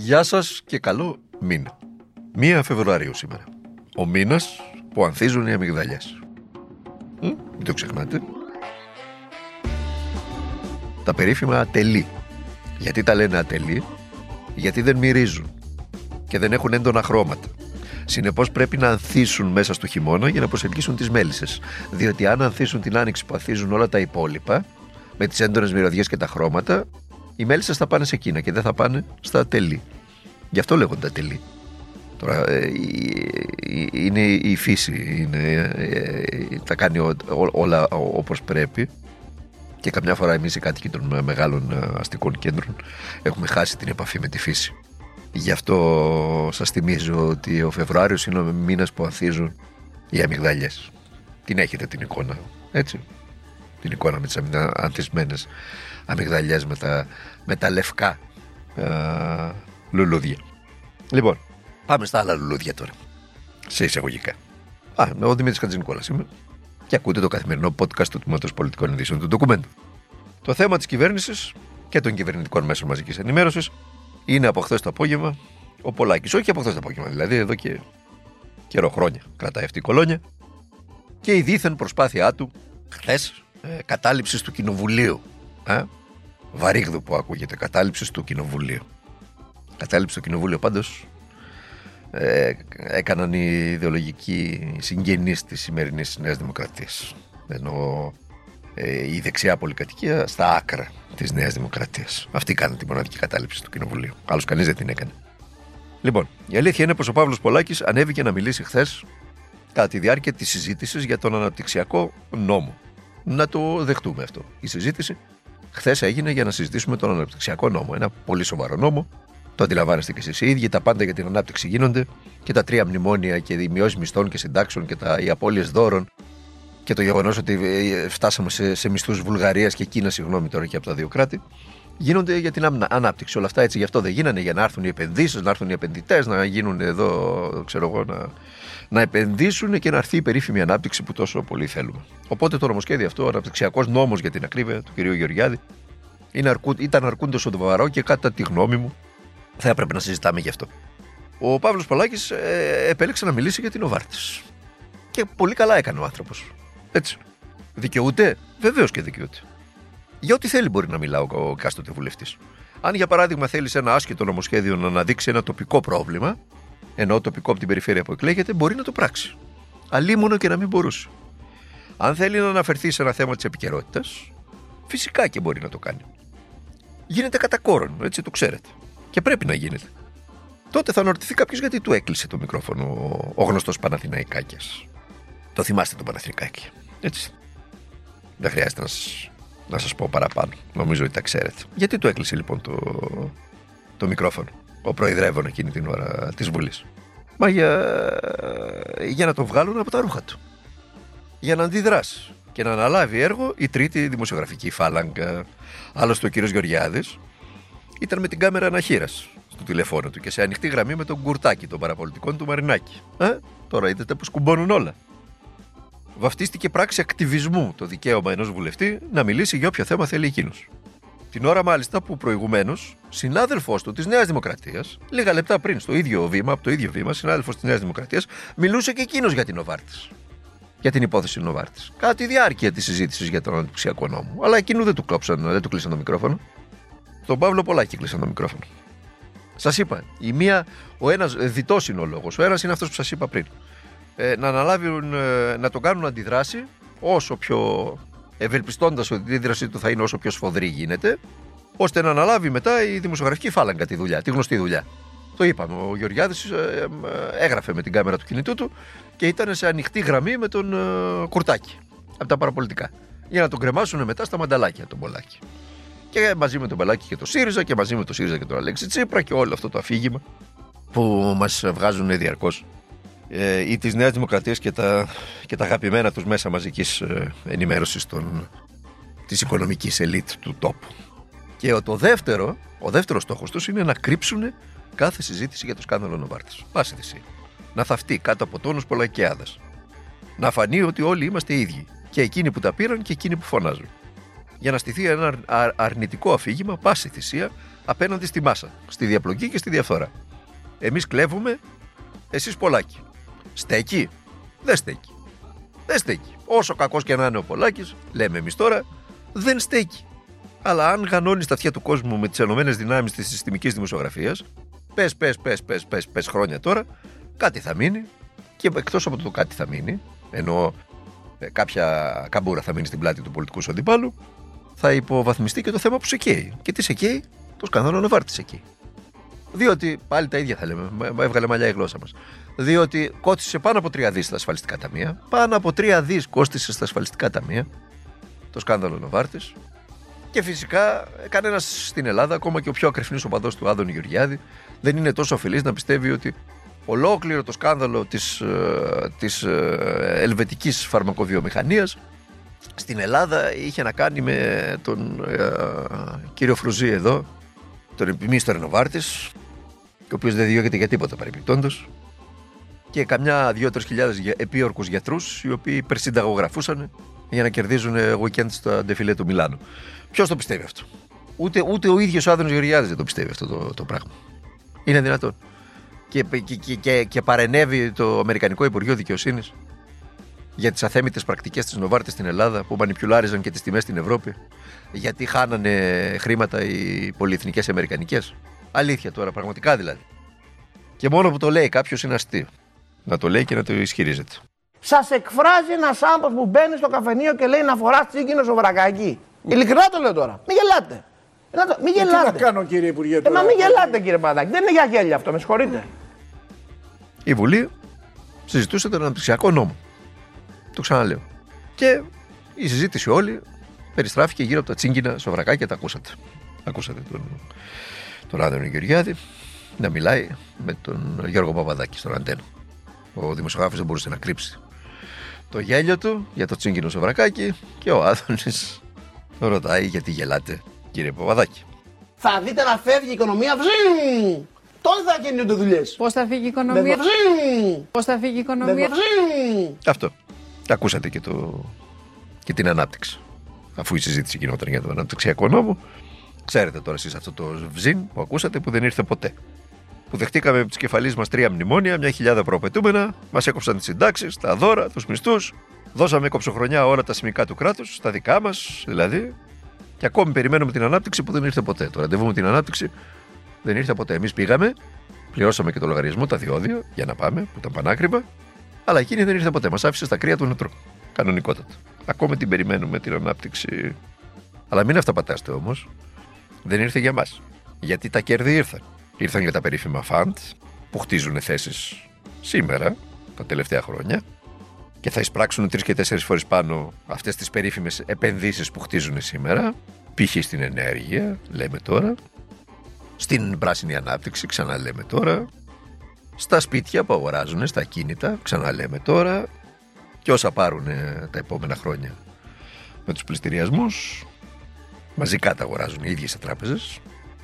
Γεια σας και καλό μήνα. 1 Φεβρουαρίου σήμερα. Ο μήνας που ανθίζουν οι αμυγδαλιές. Μ, μην το ξεχνάτε. Τα περίφημα ατελεί. Γιατί τα λένε ατελεί, γιατί δεν μυρίζουν και δεν έχουν έντονα χρώματα. Συνεπώς πρέπει να ανθίσουν μέσα στο χειμώνα για να προσελκύσουν τις μέλισσες. Διότι αν ανθίσουν την άνοιξη που ανθίζουν όλα τα υπόλοιπα, με τις έντονες μυρωδιές και τα χρώματα, οι μέλισσες θα πάνε σε εκείνα και δεν θα πάνε στα ατελεί. Γι' αυτό λέγονται ατελεί. Τώρα ε, είναι η φύση, είναι, ε, τα κάνει ό, ό, όλα όπως πρέπει και καμιά φορά εμείς οι κάτοικοι των μεγάλων ε, αστικών κέντρων έχουμε χάσει την επαφή με τη φύση. Γι' αυτό σας θυμίζω ότι ο Φεβρουάριος είναι ο μήνας που ανθίζουν οι αμυγδαλιές. Την έχετε την εικόνα, έτσι; Την εικόνα με τις ανθισμένες αμυγδαλιές με τα, με τα λευκά α, λουλούδια. Λοιπόν, πάμε στα άλλα λουλούδια τώρα. Σε εισαγωγικά. Α, ο Δημήτρης Χατζηνικόλας είμαι και ακούτε το καθημερινό podcast του Τμήματος Πολιτικών Ειδήσεων του Ντοκουμέντου. Το θέμα της κυβέρνησης και των κυβερνητικών μέσων μαζικής ενημέρωσης είναι από χθες το απόγευμα ο Πολάκης. Όχι από χθες το απόγευμα, δηλαδή εδώ και καιρό χρόνια κρατάει αυτή η κολόνια. Και η δίθεν προσπάθειά του χθες ε, κατάληψης του κοινοβουλίου. Ε, βαρύγδου που ακούγεται, κατάληψη του κοινοβουλίου. Κατάληψη του κοινοβούλιο πάντως ε, έκαναν οι ιδεολογικοί συγγενείς της σημερινής Νέας Δημοκρατίας. Ενώ ε, η δεξιά πολυκατοικία στα άκρα της Νέας Δημοκρατίας. Αυτή κάνει τη μοναδική κατάληψη του Κοινοβουλίου. Άλλος κανείς δεν την έκανε. Λοιπόν, η αλήθεια είναι πως ο Παύλος Πολάκης ανέβηκε να μιλήσει χθες κατά τη διάρκεια της συζήτησης για τον αναπτυξιακό νόμο. Να το δεχτούμε αυτό. Η συζήτηση χθες έγινε για να συζητήσουμε τον αναπτυξιακό νόμο. Ένα πολύ σοβαρό νόμο το αντιλαμβάνεστε κι εσείς. Οι ίδιοι τα πάντα για την ανάπτυξη γίνονται και τα τρία μνημόνια και οι μειώσεις μισθών και συντάξεων και τα, οι απώλειες δώρων και το γεγονός ότι ε, φτάσαμε σε, σε μισθούς Βουλγαρίας και Κίνας, συγγνώμη τώρα και από τα δύο κράτη, γίνονται για την ανάπτυξη. Όλα αυτά έτσι γι' αυτό δεν γίνανε, για να έρθουν οι επενδύσεις, να έρθουν οι επενδυτές, να γίνουν εδώ, ξέρω εγώ, να, να επενδύσουν και να έρθει η περίφημη ανάπτυξη που τόσο πολύ θέλουμε. Οπότε το νομοσχέδιο αυτό, ο αναπτυξιακός νόμος για την ακρίβεια του κ. Γεωργιάδη, είναι αρκού, ήταν αρκούντος σοβαρό και κατά τη γνώμη μου θα έπρεπε να συζητάμε γι' αυτό. Ο Παύλος Πολάκης ε, επέλεξε να μιλήσει για την Οβάρτης. Και πολύ καλά έκανε ο άνθρωπος. Έτσι. Δικαιούται, βεβαίως και δικαιούται. Για ό,τι θέλει μπορεί να μιλά ο κάστοτε βουλευτής. Αν για παράδειγμα θέλει ένα άσχετο νομοσχέδιο να αναδείξει ένα τοπικό πρόβλημα, ενώ τοπικό από την περιφέρεια που εκλέγεται, μπορεί να το πράξει. Αλίμονο και να μην μπορούσε. Αν θέλει να αναφερθεί σε ένα θέμα της επικαιρότητας, φυσικά και μπορεί να το κάνει. Γίνεται κατά κόρον, έτσι το ξέρετε. Και πρέπει να γίνεται. Τότε θα αναρωτηθεί κάποιος γιατί του έκλεισε το μικρόφωνο ο γνωστός Παναθηναϊκάκια. Το θυμάστε το Παναθηναϊκάκι. Έτσι. Δεν χρειάζεται να σας, να σας πω παραπάνω. Νομίζω ότι τα ξέρετε. Γιατί του έκλεισε λοιπόν το, το μικρόφωνο; Ο προεδρεύων εκείνη την ώρα της Βουλής. Μα για, για να το βγάλουν από τα ρούχα του. Για να αντιδράσει και να αναλάβει έργο η τρίτη δημοσιογραφική φάλαγγα. Άλλωστε ο κύριος Γεωργιάδης ήταν με την κάμερα αναχείρας στο τηλεφώνο του και σε ανοιχτή γραμμή με τον κουρτάκι των παραπολιτικών του Μαρινάκη. Ε, τώρα είδατε που κουμπώνουν όλα. Βαφτίστηκε πράξη ακτιβισμού το δικαίωμα ενός βουλευτή να μιλήσει για όποιο θέμα θέλει εκείνος. Την ώρα μάλιστα που προηγουμένως συνάδελφός του της Νέας Δημοκρατίας, λίγα λεπτά πριν στο ίδιο βήμα, από το ίδιο βήμα, συνάδελφος της Νέας Δημοκρατίας, μιλούσε και εκείνος για την Νοβάρτης. Για την υπόθεση Νοβάρτης. Κατά τη διάρκεια της συζήτησης για τον αναπτυξιακό νόμο. Αλλά εκείνου δεν του, κλόψαν, δεν του κλείσαν το μικρόφωνο. Τον Παύλο Πολάκη κλείσαν το μικρόφωνο. Σας είπα, η μία, ο ένας διτός είναι ο λόγος. Ο ένας είναι αυτός που σας είπα πριν. Ε, να αναλάβουν, ε, να τον κάνουν αντιδράσει όσο πιο ευελπιστώντας ότι η αντίδρασή του θα είναι όσο πιο σφοδρή γίνεται, ώστε να αναλάβει μετά η δημοσιογραφική φάλαγγα τη δουλειά, τη γνωστή δουλειά. Το είπαμε. Ο Γεωργιάδης ε, ε, έγραφε με την κάμερα του κινητού του και ήταν σε ανοιχτή γραμμή με τον ε, Κουρτάκη από τα παραπολιτικά. Για να τον κρεμάσουν μετά στα μανταλάκια τον Πολάκη. Και μαζί με τον Μπελάκη και το ΣΥΡΙΖΑ και μαζί με το ΣΥΡΙΖΑ και τον Αλέξη Τσίπρα και όλο αυτό το αφήγημα που μας βγάζουν διαρκώς ε, ή της Νέας Δημοκρατίας και τα, και τα αγαπημένα τους μέσα μαζικής ε, ενημέρωσης της οικονομικής ελίτ του τόπου. Και το δεύτερο, ο δεύτερος στόχος τους είναι να κρύψουν κάθε συζήτηση για το σκάνδαλο Νοβάρτης. Πάση θυσία. Να θαυτεί κάτω από τόνους πολλακιάδα. Να φανεί ότι όλοι είμαστε ίδιοι. Και εκείνοι που τα πήραν και εκείνοι που φωνάζουν. για να στηθεί ένα αρνητικό αφήγημα, πάση θυσία, απέναντι στη μάσα, στη διαπλοκή και στη διαφθορά. Εμείς κλέβουμε, εσείς πολλάκι. Στέκει, δεν στέκει. Δεν στέκει. Όσο κακός και να είναι ο Πολάκης, λέμε εμείς τώρα, δεν στέκει. Αλλά αν γανώνεις τα αυτιά του κόσμου με τις ενωμένες δυνάμεις της συστημικής δημοσιογραφίας, πες, πες, πες, πες, πες, πες χρόνια τώρα, κάτι θα μείνει. Και εκτός από το κάτι θα μείνει, ενώ ε, κάποια καμπούρα θα μείνει στην πλάτη του πολιτικού σου αντιπάλου, θα υποβαθμιστεί και το θέμα που σε καίει. Και τι σε καίει, το σκανδάλο Νοβάρτη σε καίει. Διότι, πάλι τα ίδια θα λέμε, έβγαλε μαλλιά η γλώσσα μας. Διότι κόστησε πάνω από τρία δις στα ασφαλιστικά ταμεία. Πάνω από τρία δις κόστησε στα ασφαλιστικά ταμεία το σκάνδαλο Νοβάρτης. Και φυσικά κανένας στην Ελλάδα, ακόμα και ο πιο ακρεφνής οπαδός του Άδων Γεωργιάδη, δεν είναι τόσο ωφελή να πιστεύει ότι ολόκληρο το σκάνδαλο της, ε, της ε, ελβετικής φαρμακοβιομηχανίας στην Ελλάδα είχε να κάνει με τον ε, κύριο Φρουζή εδώ, τον επιμίστο Νοβάρτης, ο οποίος δεν διώκεται για τίποτα παρεπιπτόντως, και καμιά δύο-τρει χιλιάδες επίορκους γιατρούς, οι οποίοι υπερσυνταγογραφούσαν για να κερδίζουν weekend στο ντεφιλέ του Μιλάνου. Ποιος το πιστεύει αυτό; Ούτε, ούτε ο ίδιος ο Άδωνος Γεωργιάδης δεν το πιστεύει αυτό το, το πράγμα. Είναι δυνατόν. Και, και, και, και παρενέβη το Αμερικανικό Υπουργείο Δικαιοσύνης για τις αθέμητες πρακτικές της Νοβάρτης στην Ελλάδα που μανιπιουλάριζαν και τις τιμές στην Ευρώπη. Γιατί χάνανε χρήματα οι πολυεθνικές Αμερικανικές. Αλήθεια τώρα, πραγματικά δηλαδή. Και μόνο που το λέει κάποιος είναι αστείο. Να το λέει και να το ισχυρίζεται. Σας εκφράζει ένα άνθρωπο που μπαίνει στο καφενείο και λέει να φοράς τσίγκινο σοβρακάκι. Ειλικρινά το λέω τώρα. Μην γελάτε. Μην γελάτε. Ε, τι να κάνω κύριε Υπουργέ ε, μα μην γελάτε κύριε Παδάκη. Δεν είναι για γέλια αυτό, με συγχωρείτε. Η Βουλή συζητούσε τον αναπτυξιακό νόμο. Το ξαναλέω. Και η συζήτηση όλη περιστράφηκε γύρω από τα τσίγκινα σοβρακάκια. Τα ακούσατε. Ακούσατε τον, τον Άδωνο Γεωργιάδη να μιλάει με τον Γιώργο Παπαδάκη στον αντένα. Ο δημοσιογράφος δεν μπορούσε να κρύψει το γέλιο του για το τσίγκινο σοβρακάκι και ο Άδωνης ρωτάει γιατί γελάτε κύριε Παπαδάκη. Θα δείτε να φεύγει η οικονομία Βζιν! Τότε θα κινούνται δουλειές. Πώς θα φύγει η οικονομία; Πώς θα φύγει η οικονομία; Αυτό. Ακούσατε και, το... και την ανάπτυξη. Αφού η συζήτηση γινόταν για τον αναπτυξιακό νόμο, ξέρετε τώρα εσείς αυτό το βζιν που ακούσατε που δεν ήρθε ποτέ που δεχτήκαμε από τις κεφαλεί μας τρία μνημόνια, μια χιλιάδα προαπαιτούμενα, μας έκοψαν τις συντάξεις, τα δώρα, τους μισθούς, δώσαμε κοψοχρονιά όλα τα σημικά του κράτους, τα δικά μας δηλαδή, και ακόμη περιμένουμε την ανάπτυξη που δεν ήρθε ποτέ. Το ραντεβού με την ανάπτυξη δεν ήρθε ποτέ. Εμείς πήγαμε, πληρώσαμε και το λογαριασμό, τα διόδια για να πάμε, που ήταν πανάκριβα, αλλά εκείνη δεν ήρθε ποτέ. Μας άφησε στα κρύα του νετρού. Κανονικότατα. Ακόμη την περιμένουμε την ανάπτυξη. Αλλά μην αυταπατάστε όμως. Δεν ήρθε για μας. Γιατί τα κέρδη ήρθαν. Ήρθαν για τα περίφημα φαντ που χτίζουν θέσεις σήμερα, τα τελευταία χρόνια, και θα εισπράξουν τρεις και τέσσερις φορές πάνω αυτές τις περίφημες επενδύσεις που χτίζουν σήμερα. Π.χ. στην ενέργεια, λέμε τώρα, στην πράσινη ανάπτυξη, ξαναλέμε τώρα, στα σπίτια που αγοράζουν, στα κίνητα, ξαναλέμε τώρα, και όσα πάρουν τα επόμενα χρόνια με τους πληστηριασμούς, μαζικά τα αγοράζουν οι ίδιες οι τράπεζες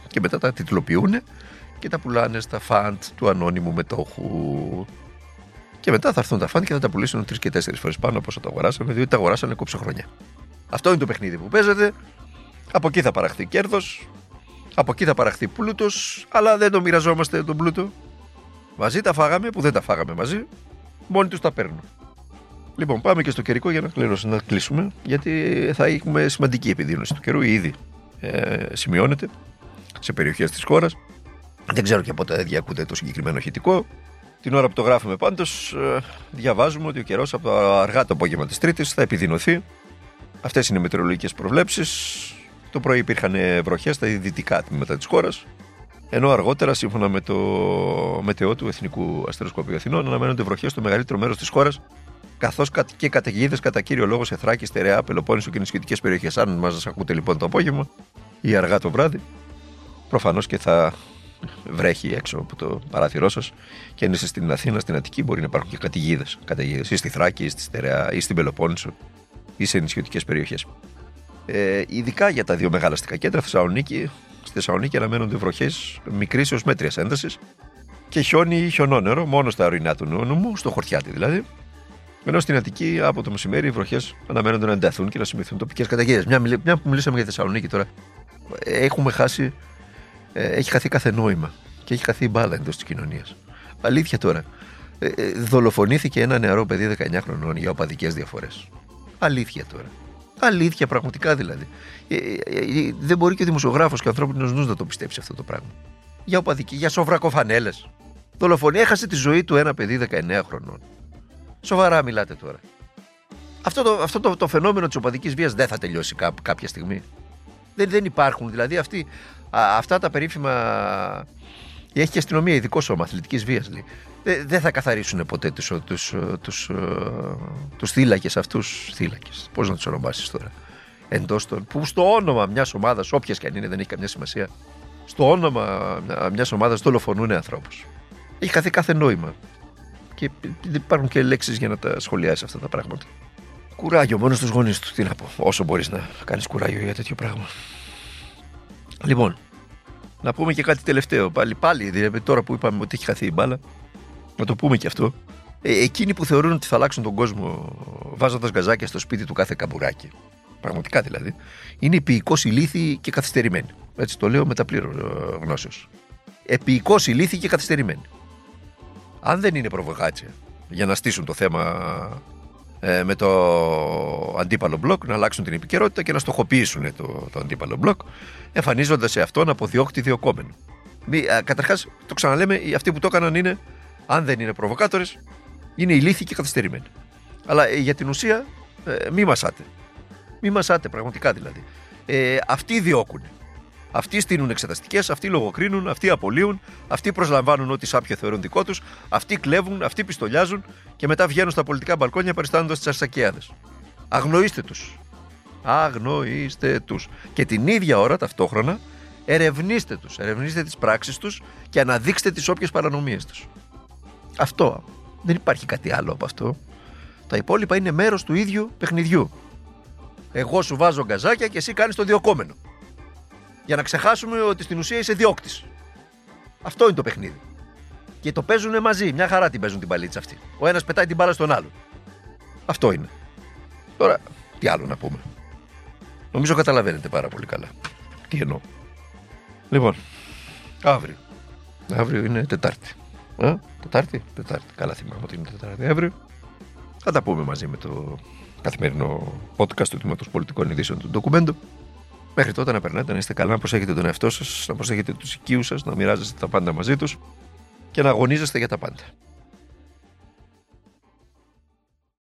και μετά τα τιτλοποιούν και τα πουλάνε στα φαντ του ανώνυμου μετόχου. Και μετά θα έρθουν τα φαντ και θα τα πουλήσουν τρεις και τέσσερις φορές πάνω από όσο τα αγοράσανε, διότι τα αγοράσανε κόψε χρόνια. Αυτό είναι το παιχνίδι που παίζεται. Από εκεί θα παραχθεί κέρδος. Από εκεί θα παραχθεί πλούτος. Αλλά δεν το μοιραζόμαστε τον πλούτο. Μαζί τα φάγαμε που δεν τα φάγαμε μαζί. Μόνοι τους τα παίρνουν. Λοιπόν, πάμε και στο καιρικό για να, να κλείσουμε, γιατί θα έχουμε σημαντική επιδείνωση του καιρού. Ήδη ε, σημειώνεται σε περιοχές της χώρας. Δεν ξέρω και πότε διακούτε το συγκεκριμένο ηχητικό. Την ώρα που το γράφουμε πάντως, ε, διαβάζουμε ότι ο καιρός από το αργά το απόγευμα της Τρίτης θα επιδεινωθεί. Αυτές είναι οι μετεωρολογικέ προβλέψεις. Το πρωί υπήρχαν βροχές στα δυτικά τμήματα της χώρας. Ενώ αργότερα, σύμφωνα με το μετεό του Εθνικού Αστεροσκοπείου Αθηνών, αναμένονται βροχές στο μεγαλύτερο μέρος της χώρας, καθώς και καταιγίδες κατά κύριο λόγο σε Θράκη, Στερεά, Πελοπόννησο και νησιωτικές περιοχές. Αν μας ακούτε λοιπόν το απόγευμα ή αργά το βράδυ, προφανώς και θα βρέχει έξω από το παράθυρό σας και αν είστε στην Αθήνα, στην Αττική, μπορεί να υπάρχουν και καταιγίδες. Καταιγίδες, ή στη Θράκη, ή στη Στερεά, ή στην Πελοπόννησο, ή σε νησιωτικές περιοχές. Ε, ειδικά για τα δύο μεγάλα αστικά κέντρα, Θεσσαλονίκη, στη Θεσσαλονίκη αναμένονται βροχές μικρής έως μέτριας έντασης και χιόνι ή χιονόνερο μόνο στα ορεινά του νόμου, στο χορτιάτι δηλαδή, Ενώ στην Αττική από το μεσημέρι οι βροχές αναμένονται να ενταθούν και να σημειωθούν τοπικές καταγγελίε. Μια, μιλ- μια που μιλήσαμε για Θεσσαλονίκη τώρα, έχουμε χάσει. Ε, έχει χαθεί κάθε νόημα και έχει χαθεί η μπάλα εντός της κοινωνίας. Αλήθεια τώρα. Ε, ε, δολοφονήθηκε ένα νεαρό παιδί 19 χρονών για οπαδικές διαφορές. Αλήθεια τώρα. Αλήθεια, πραγματικά δηλαδή. Ε, ε, ε, δεν μπορεί και ο δημοσιογράφος και ο ανθρώπινος νους να το πιστέψει αυτό το πράγμα. Για οπαδική, για σοβρακοφανέλε. Δολοφονία, έχασε τη ζωή του ένα παιδί 19 χρονών. Σοβαρά μιλάτε τώρα. Αυτό το, αυτό το, το φαινόμενο της οπαδικής βίας δεν θα τελειώσει κά, κάποια στιγμή. Δεν, δεν υπάρχουν. Δηλαδή αυτοί, α, αυτά τα περίφημα. Έχει και αστυνομία ειδικό σώμα αθλητικής βίας. Δεν, δεν θα καθαρίσουν ποτέ τους τους, τους, τους θύλακες αυτούς. Θύλακες. Πώς να τους ονομάσεις τώρα. Εντός των. που στο όνομα μιας ομάδας, όποιας και αν είναι, δεν έχει καμιά σημασία. Στο όνομα μιας ομάδας δολοφονούν ανθρώπους. Έχει χαθεί κάθε νόημα. Και δεν υπάρχουν και λέξεις για να τα σχολιάσεις αυτά τα πράγματα. Κουράγιο μόνος στους γονείς τους. Τι να πω. Όσο μπορείς να κάνεις κουράγιο για τέτοιο πράγμα. Λοιπόν, να πούμε και κάτι τελευταίο. Πάλι, πάλι δηλαδή, τώρα που είπαμε ότι έχει χαθεί η μπάλα, να το πούμε και αυτό. Ε, εκείνοι που θεωρούν ότι θα αλλάξουν τον κόσμο βάζοντας γκαζάκια στο σπίτι του κάθε καμπουράκι. Πραγματικά δηλαδή. Είναι επίοικο ηλίθιοι και καθυστερημένοι. Έτσι το λέω με τα πλήρω γνώσεως. Επίοικο ηλίθιοι και καθυστερημένοι. Αν δεν είναι προβοκάτσια για να στήσουν το θέμα ε, με το αντίπαλο μπλοκ, να αλλάξουν την επικαιρότητα και να στοχοποιήσουν το, το αντίπαλο μπλοκ, εμφανίζοντας σε αυτόν αποδιώκτη διοκόμενο. Καταρχάς, το ξαναλέμε, αυτοί που το έκαναν είναι, αν δεν είναι προβοκάτορες, είναι ηλίθιοι και καθυστερημένοι. Αλλά ε, για την ουσία, ε, μη μασάτε. Μη μασάτε, πραγματικά δηλαδή. Ε, αυτοί διώκουν. Αυτοί στείλουν εξεταστικές, αυτοί λογοκρίνουν, αυτοί απολύουν, αυτοί προσλαμβάνουν ό,τι σάπιο θεωρούν δικό τους, αυτοί κλέβουν, αυτοί πιστολιάζουν και μετά βγαίνουν στα πολιτικά μπαλκόνια παριστάνοντας τις αρσακιάδες. Αγνοήστε τους. Αγνοήστε τους. Και την ίδια ώρα ταυτόχρονα ερευνήστε τους. Ερευνήστε τις πράξεις τους και αναδείξτε τις όποιες παρανομίες τους. Αυτό. Δεν υπάρχει κάτι άλλο από αυτό. Τα υπόλοιπα είναι μέρος του ίδιου παιχνιδιού. Εγώ σου βάζω γκαζάκια και εσύ κάνεις το διοκόμενο για να ξεχάσουμε ότι στην ουσία είσαι διώκτης. Αυτό είναι το παιχνίδι. Και το παίζουν μαζί. Μια χαρά την παίζουν την παλίτσα αυτή. Ο ένας πετάει την μπάλα στον άλλον. Αυτό είναι. Τώρα, τι άλλο να πούμε. Νομίζω καταλαβαίνετε πάρα πολύ καλά. Τι εννοώ. Λοιπόν, αύριο. Αύριο είναι Τετάρτη. Α, τετάρτη, Τετάρτη. Καλά θυμάμαι ότι είναι Τετάρτη. Αύριο θα τα πούμε μαζί με το καθημερινό podcast του Τμήματος Πολιτικών Ειδήσεων του Ντοκουμέντο. Μέχρι τότε να περνάτε, να είστε καλά, να προσέχετε τον εαυτό σας, να προσέχετε τους οικείους σας, να μοιράζεστε τα πάντα μαζί τους και να αγωνίζεστε για τα πάντα.